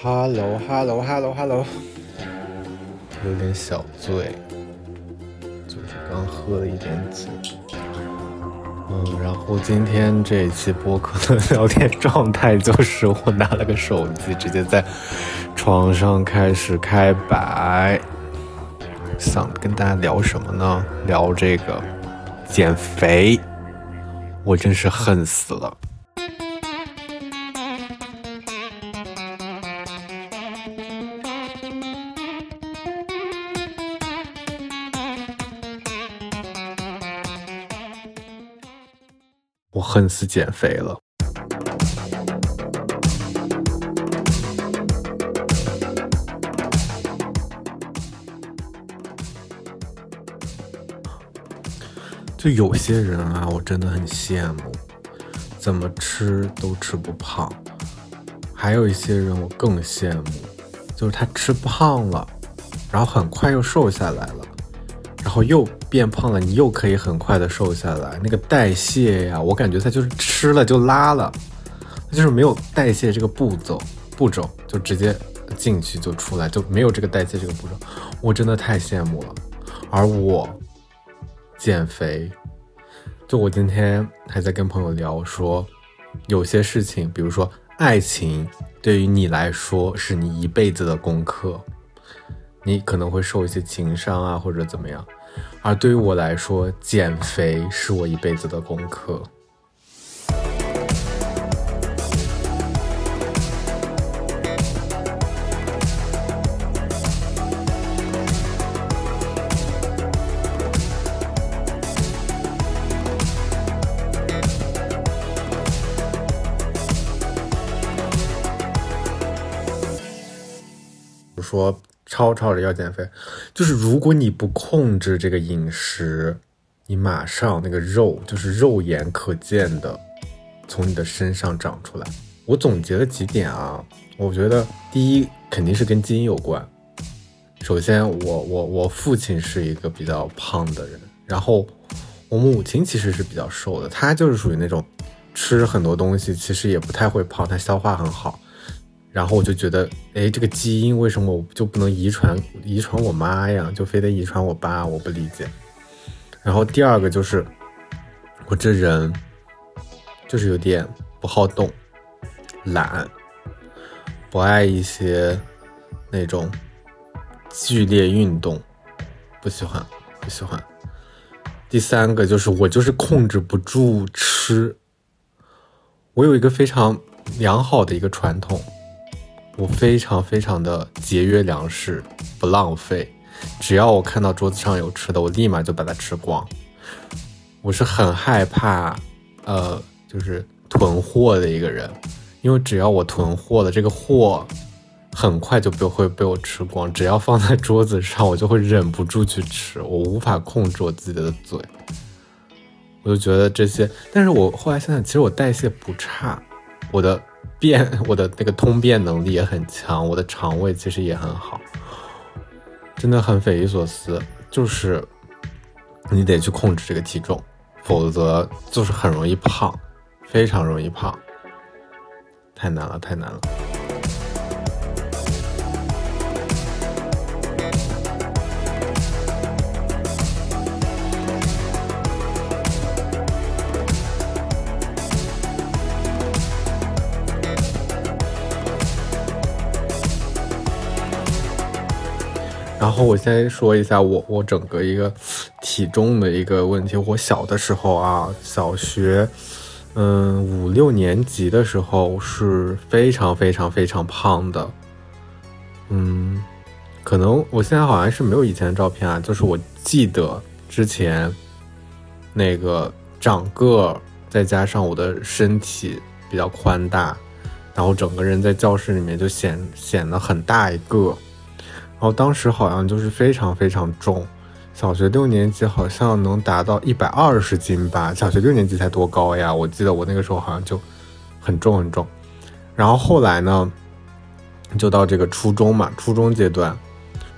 Hello，Hello，Hello，Hello，有点小醉，就是刚喝了一点酒。嗯，然后今天这一期播客的聊天状态就是我拿了个手机，直接在床上开始开摆。想跟大家聊什么呢？聊这个减肥，我真是恨死了。我恨死减肥了。就有些人啊，我真的很羡慕，怎么吃都吃不胖；还有一些人我更羡慕，就是他吃胖了，然后很快又瘦下来了，然后又变胖了，你又可以很快的瘦下来。那个代谢呀，我感觉他就是吃了就拉了，他就是没有代谢这个步骤，步骤就直接进去就出来，就没有这个代谢这个步骤。我真的太羡慕了，而我。减肥，就我今天还在跟朋友聊说，有些事情，比如说爱情，对于你来说是你一辈子的功课，你可能会受一些情伤啊，或者怎么样，而对于我来说，减肥是我一辈子的功课。说吵吵着要减肥，就是如果你不控制这个饮食，你马上那个肉就是肉眼可见的从你的身上长出来。我总结了几点啊，我觉得第一肯定是跟基因有关。首先，我我我父亲是一个比较胖的人，然后我母亲其实是比较瘦的，她就是属于那种吃很多东西其实也不太会胖，她消化很好。然后我就觉得，哎，这个基因为什么我就不能遗传遗传我妈呀？就非得遗传我爸？我不理解。然后第二个就是，我这人就是有点不好动，懒，不爱一些那种剧烈运动，不喜欢，不喜欢。第三个就是我就是控制不住吃，我有一个非常良好的一个传统。我非常非常的节约粮食，不浪费。只要我看到桌子上有吃的，我立马就把它吃光。我是很害怕，呃，就是囤货的一个人，因为只要我囤货了，这个货很快就被会被我吃光。只要放在桌子上，我就会忍不住去吃，我无法控制我自己的嘴。我就觉得这些，但是我后来想想，其实我代谢不差，我的。便 我的那个通便能力也很强，我的肠胃其实也很好，真的很匪夷所思。就是你得去控制这个体重，否则就是很容易胖，非常容易胖，太难了，太难了。然后我先说一下我我整个一个体重的一个问题。我小的时候啊，小学，嗯，五六年级的时候是非常非常非常胖的。嗯，可能我现在好像是没有以前的照片啊，就是我记得之前那个长个，再加上我的身体比较宽大，然后整个人在教室里面就显显得很大一个。然后当时好像就是非常非常重，小学六年级好像能达到一百二十斤吧。小学六年级才多高呀？我记得我那个时候好像就很重很重。然后后来呢，就到这个初中嘛，初中阶段，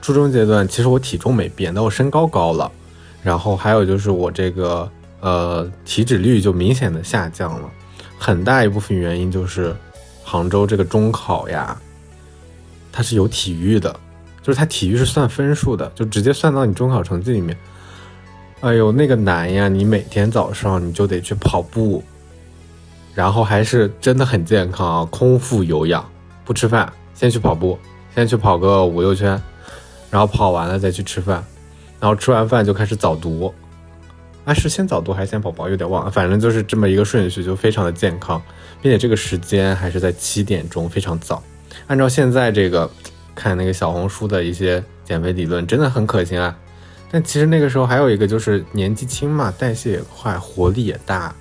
初中阶段其实我体重没变，但我身高高了。然后还有就是我这个呃体脂率就明显的下降了，很大一部分原因就是杭州这个中考呀。它是有体育的，就是它体育是算分数的，就直接算到你中考成绩里面。哎呦，那个难呀！你每天早上你就得去跑步，然后还是真的很健康啊，空腹有氧，不吃饭，先去跑步，先去跑个五六圈，然后跑完了再去吃饭，然后吃完饭就开始早读。啊，是先早读还是先跑步？有点忘了，反正就是这么一个顺序，就非常的健康，并且这个时间还是在七点钟，非常早。按照现在这个看那个小红书的一些减肥理论，真的很可行啊。但其实那个时候还有一个就是年纪轻嘛，代谢也快，活力也大。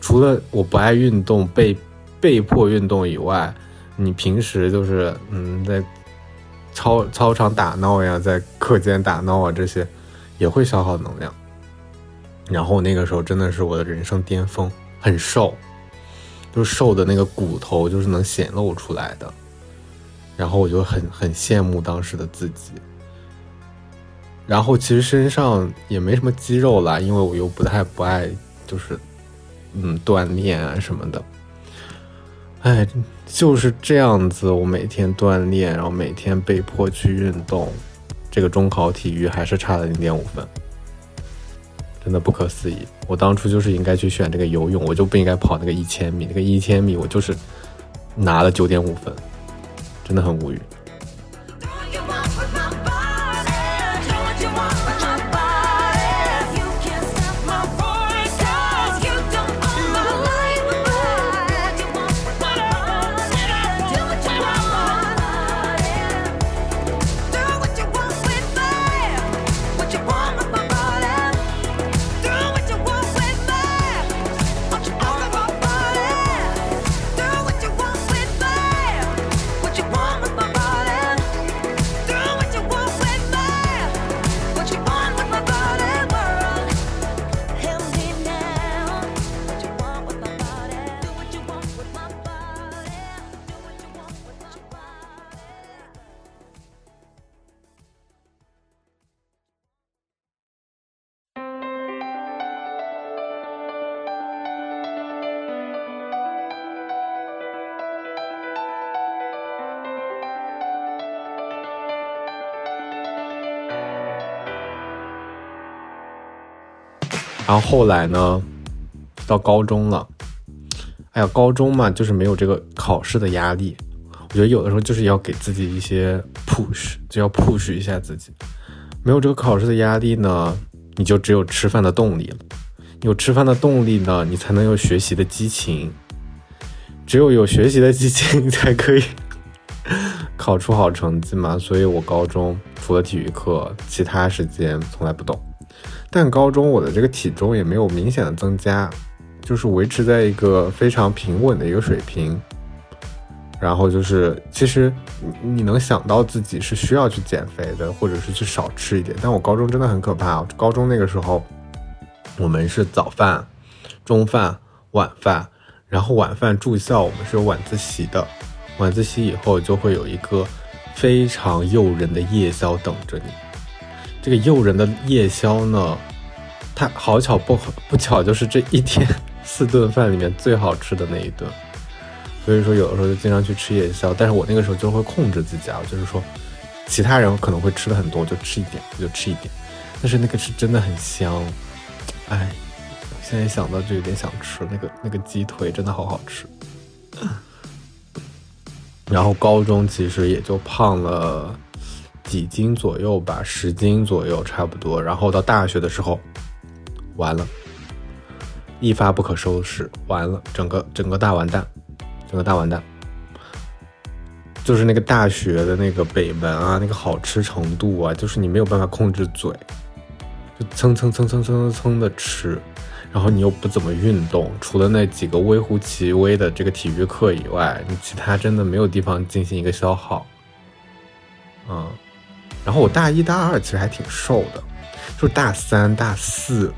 除了我不爱运动，被被迫运动以外，你平时就是嗯在操操场打闹呀，在课间打闹啊，这些也会消耗能量。然后那个时候真的是我的人生巅峰，很瘦，就瘦的那个骨头就是能显露出来的。然后我就很很羡慕当时的自己。然后其实身上也没什么肌肉啦，因为我又不太不爱就是嗯锻炼啊什么的。哎，就是这样子，我每天锻炼，然后每天被迫去运动，这个中考体育还是差了零点五分。真的不可思议！我当初就是应该去选这个游泳，我就不应该跑那个一千米。那个一千米我就是拿了九点五分，真的很无语。然后后来呢，到高中了，哎呀，高中嘛，就是没有这个考试的压力。我觉得有的时候就是要给自己一些 push，就要 push 一下自己。没有这个考试的压力呢，你就只有吃饭的动力了。有吃饭的动力呢，你才能有学习的激情。只有有学习的激情，你才可以 考出好成绩嘛。所以我高中除了体育课，其他时间从来不动。但高中我的这个体重也没有明显的增加，就是维持在一个非常平稳的一个水平。然后就是，其实你能想到自己是需要去减肥的，或者是去少吃一点。但我高中真的很可怕，高中那个时候，我们是早饭、中饭、晚饭，然后晚饭住校，我们是有晚自习的。晚自习以后就会有一个非常诱人的夜宵等着你。这个诱人的夜宵呢，它好巧不好不巧，就是这一天四顿饭里面最好吃的那一顿。所以说，有的时候就经常去吃夜宵。但是我那个时候就会控制自己啊，就是说，其他人可能会吃的很多，就吃一点，就吃一点。但是那个是真的很香，哎，现在想到就有点想吃那个那个鸡腿，真的好好吃。然后高中其实也就胖了。几斤左右吧，十斤左右差不多。然后到大学的时候，完了，一发不可收拾，完了，整个整个大完蛋，整个大完蛋。就是那个大学的那个北门啊，那个好吃程度啊，就是你没有办法控制嘴，就蹭蹭蹭蹭蹭蹭蹭的吃，然后你又不怎么运动，除了那几个微乎其微的这个体育课以外，你其他真的没有地方进行一个消耗，嗯。然后我大一、大二其实还挺瘦的，就是大三、大四，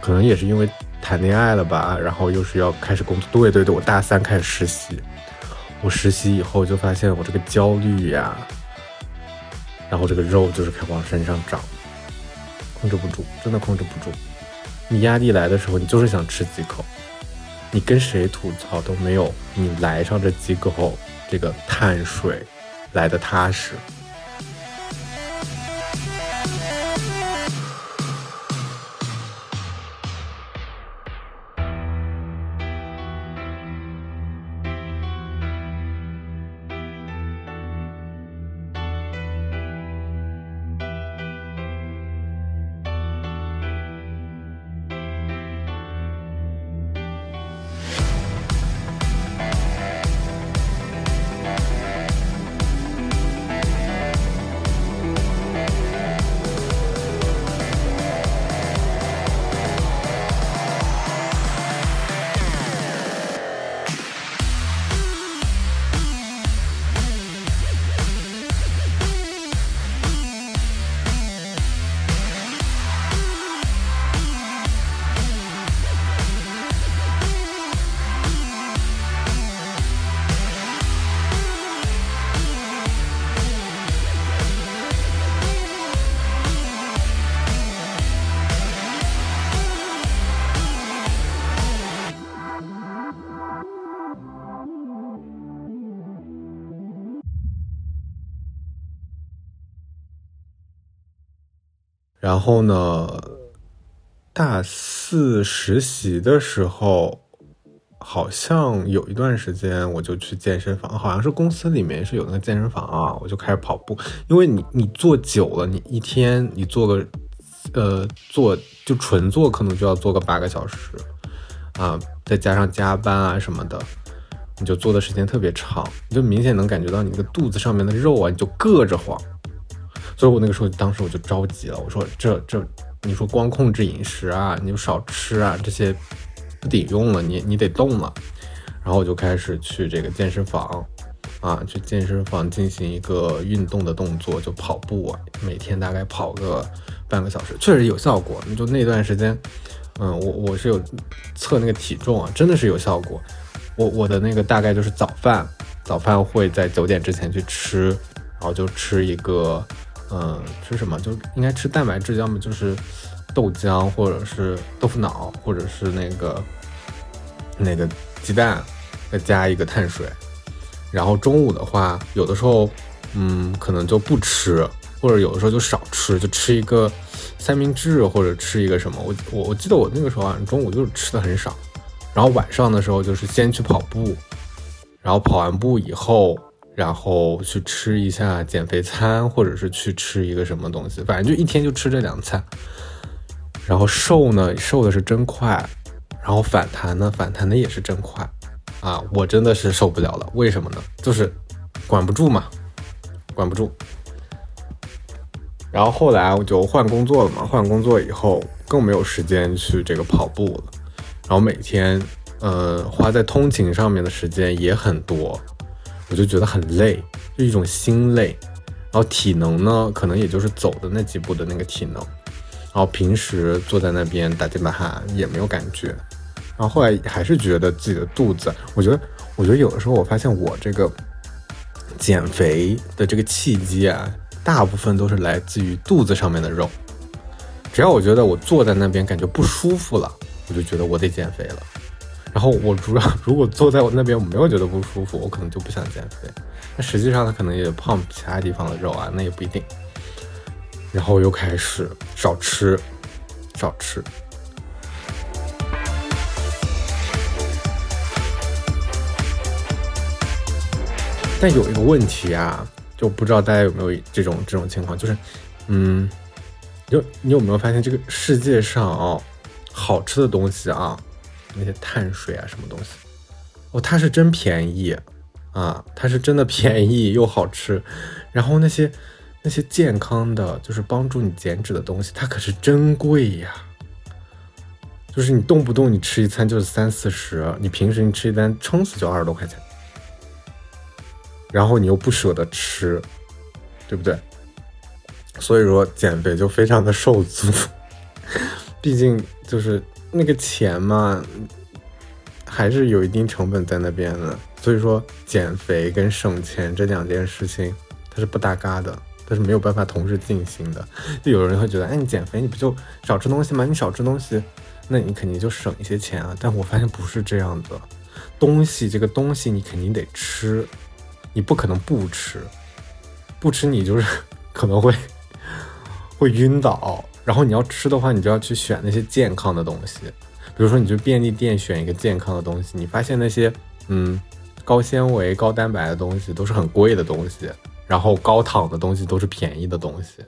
可能也是因为谈恋爱了吧，然后又是要开始工作。对对对，我大三开始实习，我实习以后就发现我这个焦虑呀，然后这个肉就是开始往身上长，控制不住，真的控制不住。你压力来的时候，你就是想吃几口，你跟谁吐槽都没有你来上这几口这个碳水。来的踏实。然后呢，大四实习的时候，好像有一段时间我就去健身房，好像是公司里面是有那个健身房啊，我就开始跑步。因为你你坐久了，你一天你做个，呃，做就纯做可能就要做个八个小时啊，再加上加班啊什么的，你就做的时间特别长，你就明显能感觉到你那个肚子上面的肉啊，你就硌着慌。所以我那个时候，当时我就着急了。我说：“这这，你说光控制饮食啊，你就少吃啊，这些不顶用了，你你得动了。”然后我就开始去这个健身房，啊，去健身房进行一个运动的动作，就跑步啊，每天大概跑个半个小时，确实有效果。就那段时间，嗯，我我是有测那个体重啊，真的是有效果。我我的那个大概就是早饭，早饭会在九点之前去吃，然后就吃一个。嗯，吃什么就应该吃蛋白质，要么就是豆浆，或者是豆腐脑，或者是那个那个鸡蛋，再加一个碳水。然后中午的话，有的时候嗯可能就不吃，或者有的时候就少吃，就吃一个三明治或者吃一个什么。我我我记得我那个时候啊，中午就是吃的很少。然后晚上的时候就是先去跑步，然后跑完步以后。然后去吃一下减肥餐，或者是去吃一个什么东西，反正就一天就吃这两餐。然后瘦呢，瘦的是真快；然后反弹呢，反弹的也是真快。啊，我真的是受不了了，为什么呢？就是管不住嘛，管不住。然后后来我就换工作了嘛，换工作以后更没有时间去这个跑步了。然后每天，呃，花在通勤上面的时间也很多。我就觉得很累，就一种心累，然后体能呢，可能也就是走的那几步的那个体能，然后平时坐在那边打肩膀哈也没有感觉，然后后来还是觉得自己的肚子，我觉得，我觉得有的时候我发现我这个减肥的这个契机啊，大部分都是来自于肚子上面的肉，只要我觉得我坐在那边感觉不舒服了，我就觉得我得减肥了。然后我主要 如果坐在我那边，我没有觉得不舒服，我可能就不想减肥。那实际上他可能也胖其他地方的肉啊，那也不一定。然后又开始少吃，少吃。但有一个问题啊，就不知道大家有没有这种这种情况，就是，嗯，就你有没有发现这个世界上啊，好吃的东西啊？那些碳水啊，什么东西？哦，它是真便宜啊，它是真的便宜又好吃。然后那些那些健康的，就是帮助你减脂的东西，它可是真贵呀。就是你动不动你吃一餐就是三四十，你平时你吃一单撑死就二十多块钱，然后你又不舍得吃，对不对？所以说减肥就非常的受阻，毕竟就是。那个钱嘛，还是有一定成本在那边的，所以说减肥跟省钱这两件事情它是不搭嘎的，它是没有办法同时进行的。就有人会觉得，哎，你减肥你不就少吃东西吗？你少吃东西，那你肯定就省一些钱啊。但我发现不是这样的，东西这个东西你肯定得吃，你不可能不吃，不吃你就是 可能会会晕倒。然后你要吃的话，你就要去选那些健康的东西，比如说你去便利店选一个健康的东西，你发现那些嗯高纤维、高蛋白的东西都是很贵的东西，然后高糖的东西都是便宜的东西。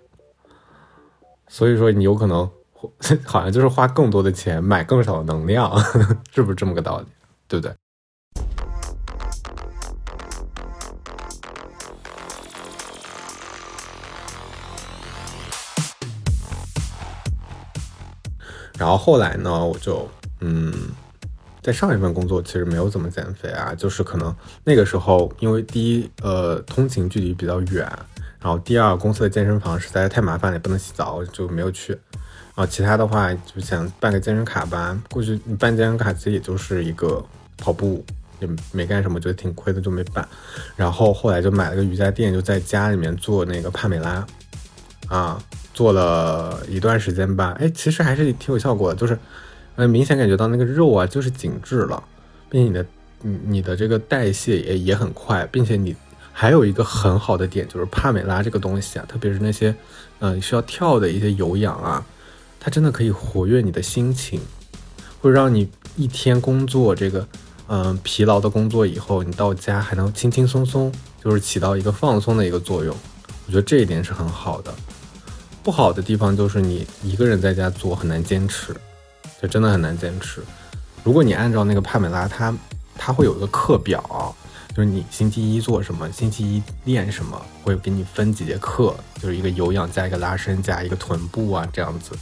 所以说你有可能 好像就是花更多的钱买更少的能量，是不是这么个道理？对不对？然后后来呢，我就嗯，在上一份工作其实没有怎么减肥啊，就是可能那个时候因为第一呃通勤距离比较远，然后第二公司的健身房实在是太麻烦了，也不能洗澡，就没有去。然后其他的话就想办个健身卡吧，过去办健身卡其实也就是一个跑步，也没干什么，觉得挺亏的就没办。然后后来就买了个瑜伽垫，就在家里面做那个帕梅拉啊。做了一段时间吧，哎，其实还是挺有效果的，就是，呃，明显感觉到那个肉啊，就是紧致了，并且你的，你你的这个代谢也也很快，并且你还有一个很好的点，就是帕梅拉这个东西啊，特别是那些，嗯，需要跳的一些有氧啊，它真的可以活跃你的心情，会让你一天工作这个，嗯，疲劳的工作以后，你到家还能轻轻松松，就是起到一个放松的一个作用，我觉得这一点是很好的。不好的地方就是你一个人在家做很难坚持，就真的很难坚持。如果你按照那个帕梅拉，它它会有一个课表，就是你星期一做什么，星期一练什么，会给你分几节课，就是一个有氧加一个拉伸加一个臀部啊这样子。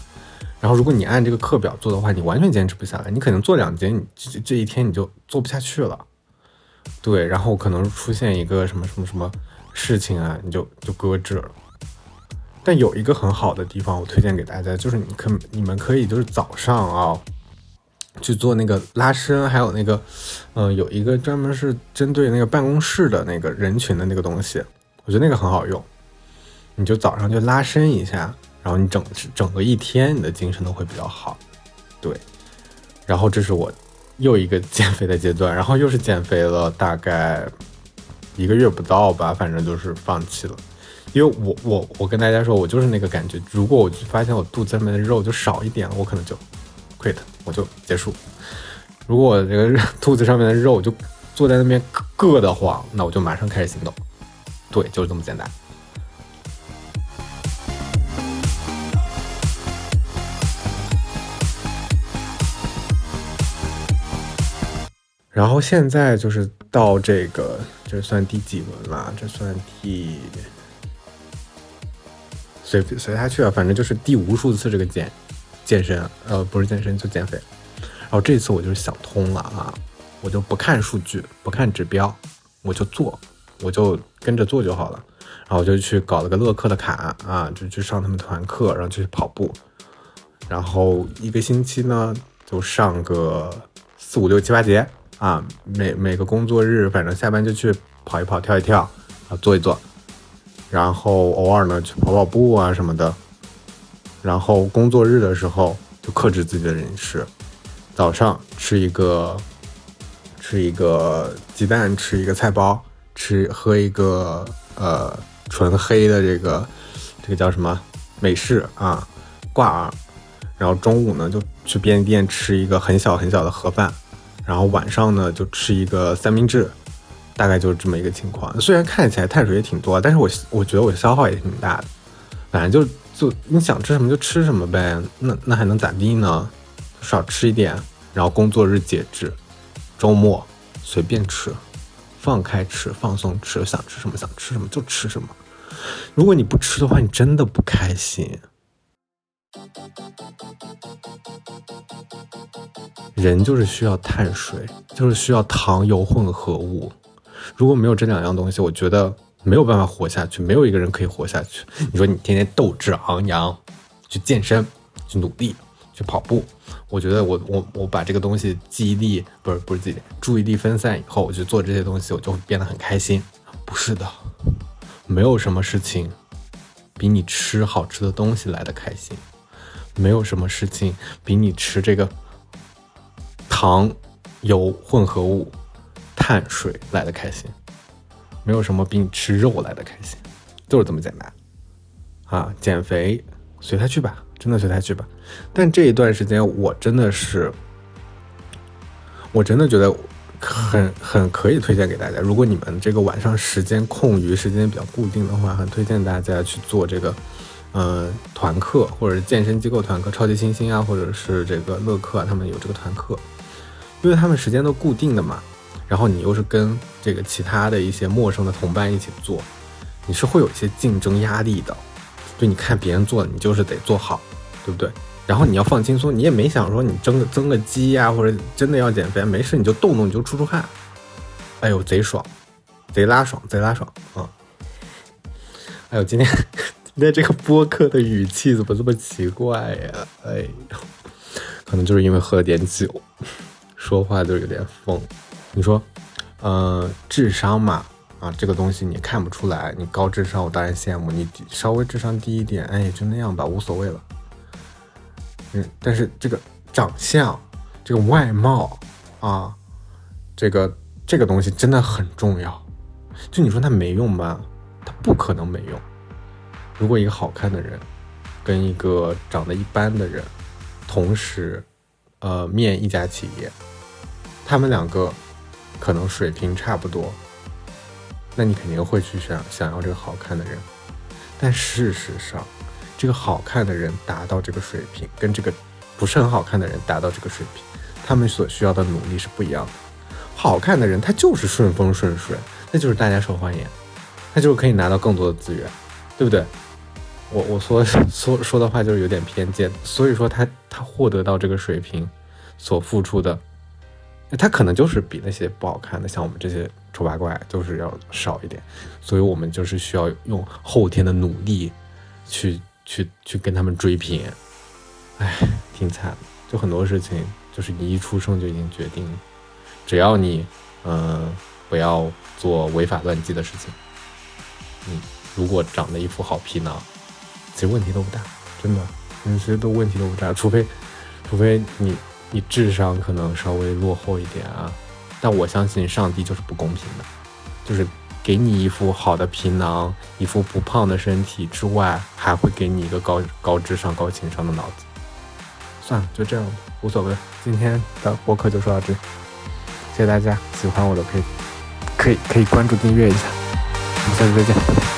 然后如果你按这个课表做的话，你完全坚持不下来，你可能做两节，你这这一天你就做不下去了。对，然后可能出现一个什么什么什么事情啊，你就就搁置了。但有一个很好的地方，我推荐给大家，就是你可你们可以就是早上啊去做那个拉伸，还有那个，嗯，有一个专门是针对那个办公室的那个人群的那个东西，我觉得那个很好用。你就早上就拉伸一下，然后你整整个一天你的精神都会比较好。对，然后这是我又一个减肥的阶段，然后又是减肥了大概一个月不到吧，反正就是放弃了。因为我我我跟大家说，我就是那个感觉。如果我发现我肚子上面的肉就少一点了，我可能就 quit，我就结束。如果我这个肚子上面的肉就坐在那边硌得慌，那我就马上开始行动。对，就是这么简单。然后现在就是到这个，这算第几轮了？这算第。随随他去啊，反正就是第无数次这个健健身，呃，不是健身就减肥。然后这次我就是想通了啊，我就不看数据，不看指标，我就做，我就跟着做就好了。然后我就去搞了个乐课的卡啊，就去上他们团课，然后去跑步。然后一个星期呢，就上个四五六七八节啊，每每个工作日，反正下班就去跑一跑，跳一跳，啊，做一做。然后偶尔呢去跑跑步啊什么的，然后工作日的时候就克制自己的饮食，早上吃一个吃一个鸡蛋，吃一个菜包，吃喝一个呃纯黑的这个这个叫什么？美式啊挂耳，然后中午呢就去便利店吃一个很小很小的盒饭，然后晚上呢就吃一个三明治。大概就是这么一个情况，虽然看起来碳水也挺多，但是我我觉得我消耗也挺大的。反正就就你想吃什么就吃什么呗，那那还能咋地呢？少吃一点，然后工作日节制，周末随便吃，放开吃，放松吃，想吃什么想吃什么就吃什么。如果你不吃的话，你真的不开心。人就是需要碳水，就是需要糖油混合物。如果没有这两样东西，我觉得没有办法活下去，没有一个人可以活下去。你说你天天斗志昂扬，去健身，去努力，去跑步，我觉得我我我把这个东西记忆力不是不是记忆力，注意力分散以后，我去做这些东西，我就会变得很开心。不是的，没有什么事情比你吃好吃的东西来的开心，没有什么事情比你吃这个糖油混合物。碳水来的开心，没有什么比你吃肉来的开心，就是这么简单啊！减肥随他去吧，真的随他去吧。但这一段时间，我真的是，我真的觉得很很可以推荐给大家。如果你们这个晚上时间空余，时间比较固定的话，很推荐大家去做这个，呃，团课或者健身机构团课，超级星星啊，或者是这个乐课啊，他们有这个团课，因为他们时间都固定的嘛。然后你又是跟这个其他的一些陌生的同伴一起做。你是会有一些竞争压力的，就你看别人做，你就是得做好，对不对？然后你要放轻松，你也没想说你增个增个肌呀，或者真的要减肥，没事你就动动，你就出出汗，哎呦贼爽，贼拉爽，贼拉爽啊！哎呦，今天今天这个播客的语气怎么这么奇怪呀？哎，可能就是因为喝了点酒，说话就有点疯。你说，呃，智商嘛？啊，这个东西你看不出来，你高智商我当然羡慕你，稍微智商低一点，哎，就那样吧，无所谓了。嗯，但是这个长相，这个外貌啊，这个这个东西真的很重要。就你说它没用吧，它不可能没用。如果一个好看的人跟一个长得一般的人同时，呃，面一家企业，他们两个可能水平差不多。那你肯定会去想想要这个好看的人，但事实上，这个好看的人达到这个水平，跟这个不是很好看的人达到这个水平，他们所需要的努力是不一样的。好看的人他就是顺风顺水，那就是大家受欢迎，他就是可以拿到更多的资源，对不对？我我说说说的话就是有点偏见，所以说他他获得到这个水平所付出的。他可能就是比那些不好看的，像我们这些丑八怪，就是要少一点，所以我们就是需要用后天的努力，去去去跟他们追平。哎，挺惨的，就很多事情就是你一出生就已经决定了，只要你，嗯，不要做违法乱纪的事情，你如果长得一副好皮囊，其实问题都不大，真的，其实都问题都不大，除非，除非你。你智商可能稍微落后一点啊，但我相信上帝就是不公平的，就是给你一副好的皮囊，一副不胖的身体之外，还会给你一个高高智商、高情商的脑子。算了，就这样吧，无所谓。今天的播客就说到这，谢谢大家，喜欢我的可以可以可以关注订阅一下，我们下次再见。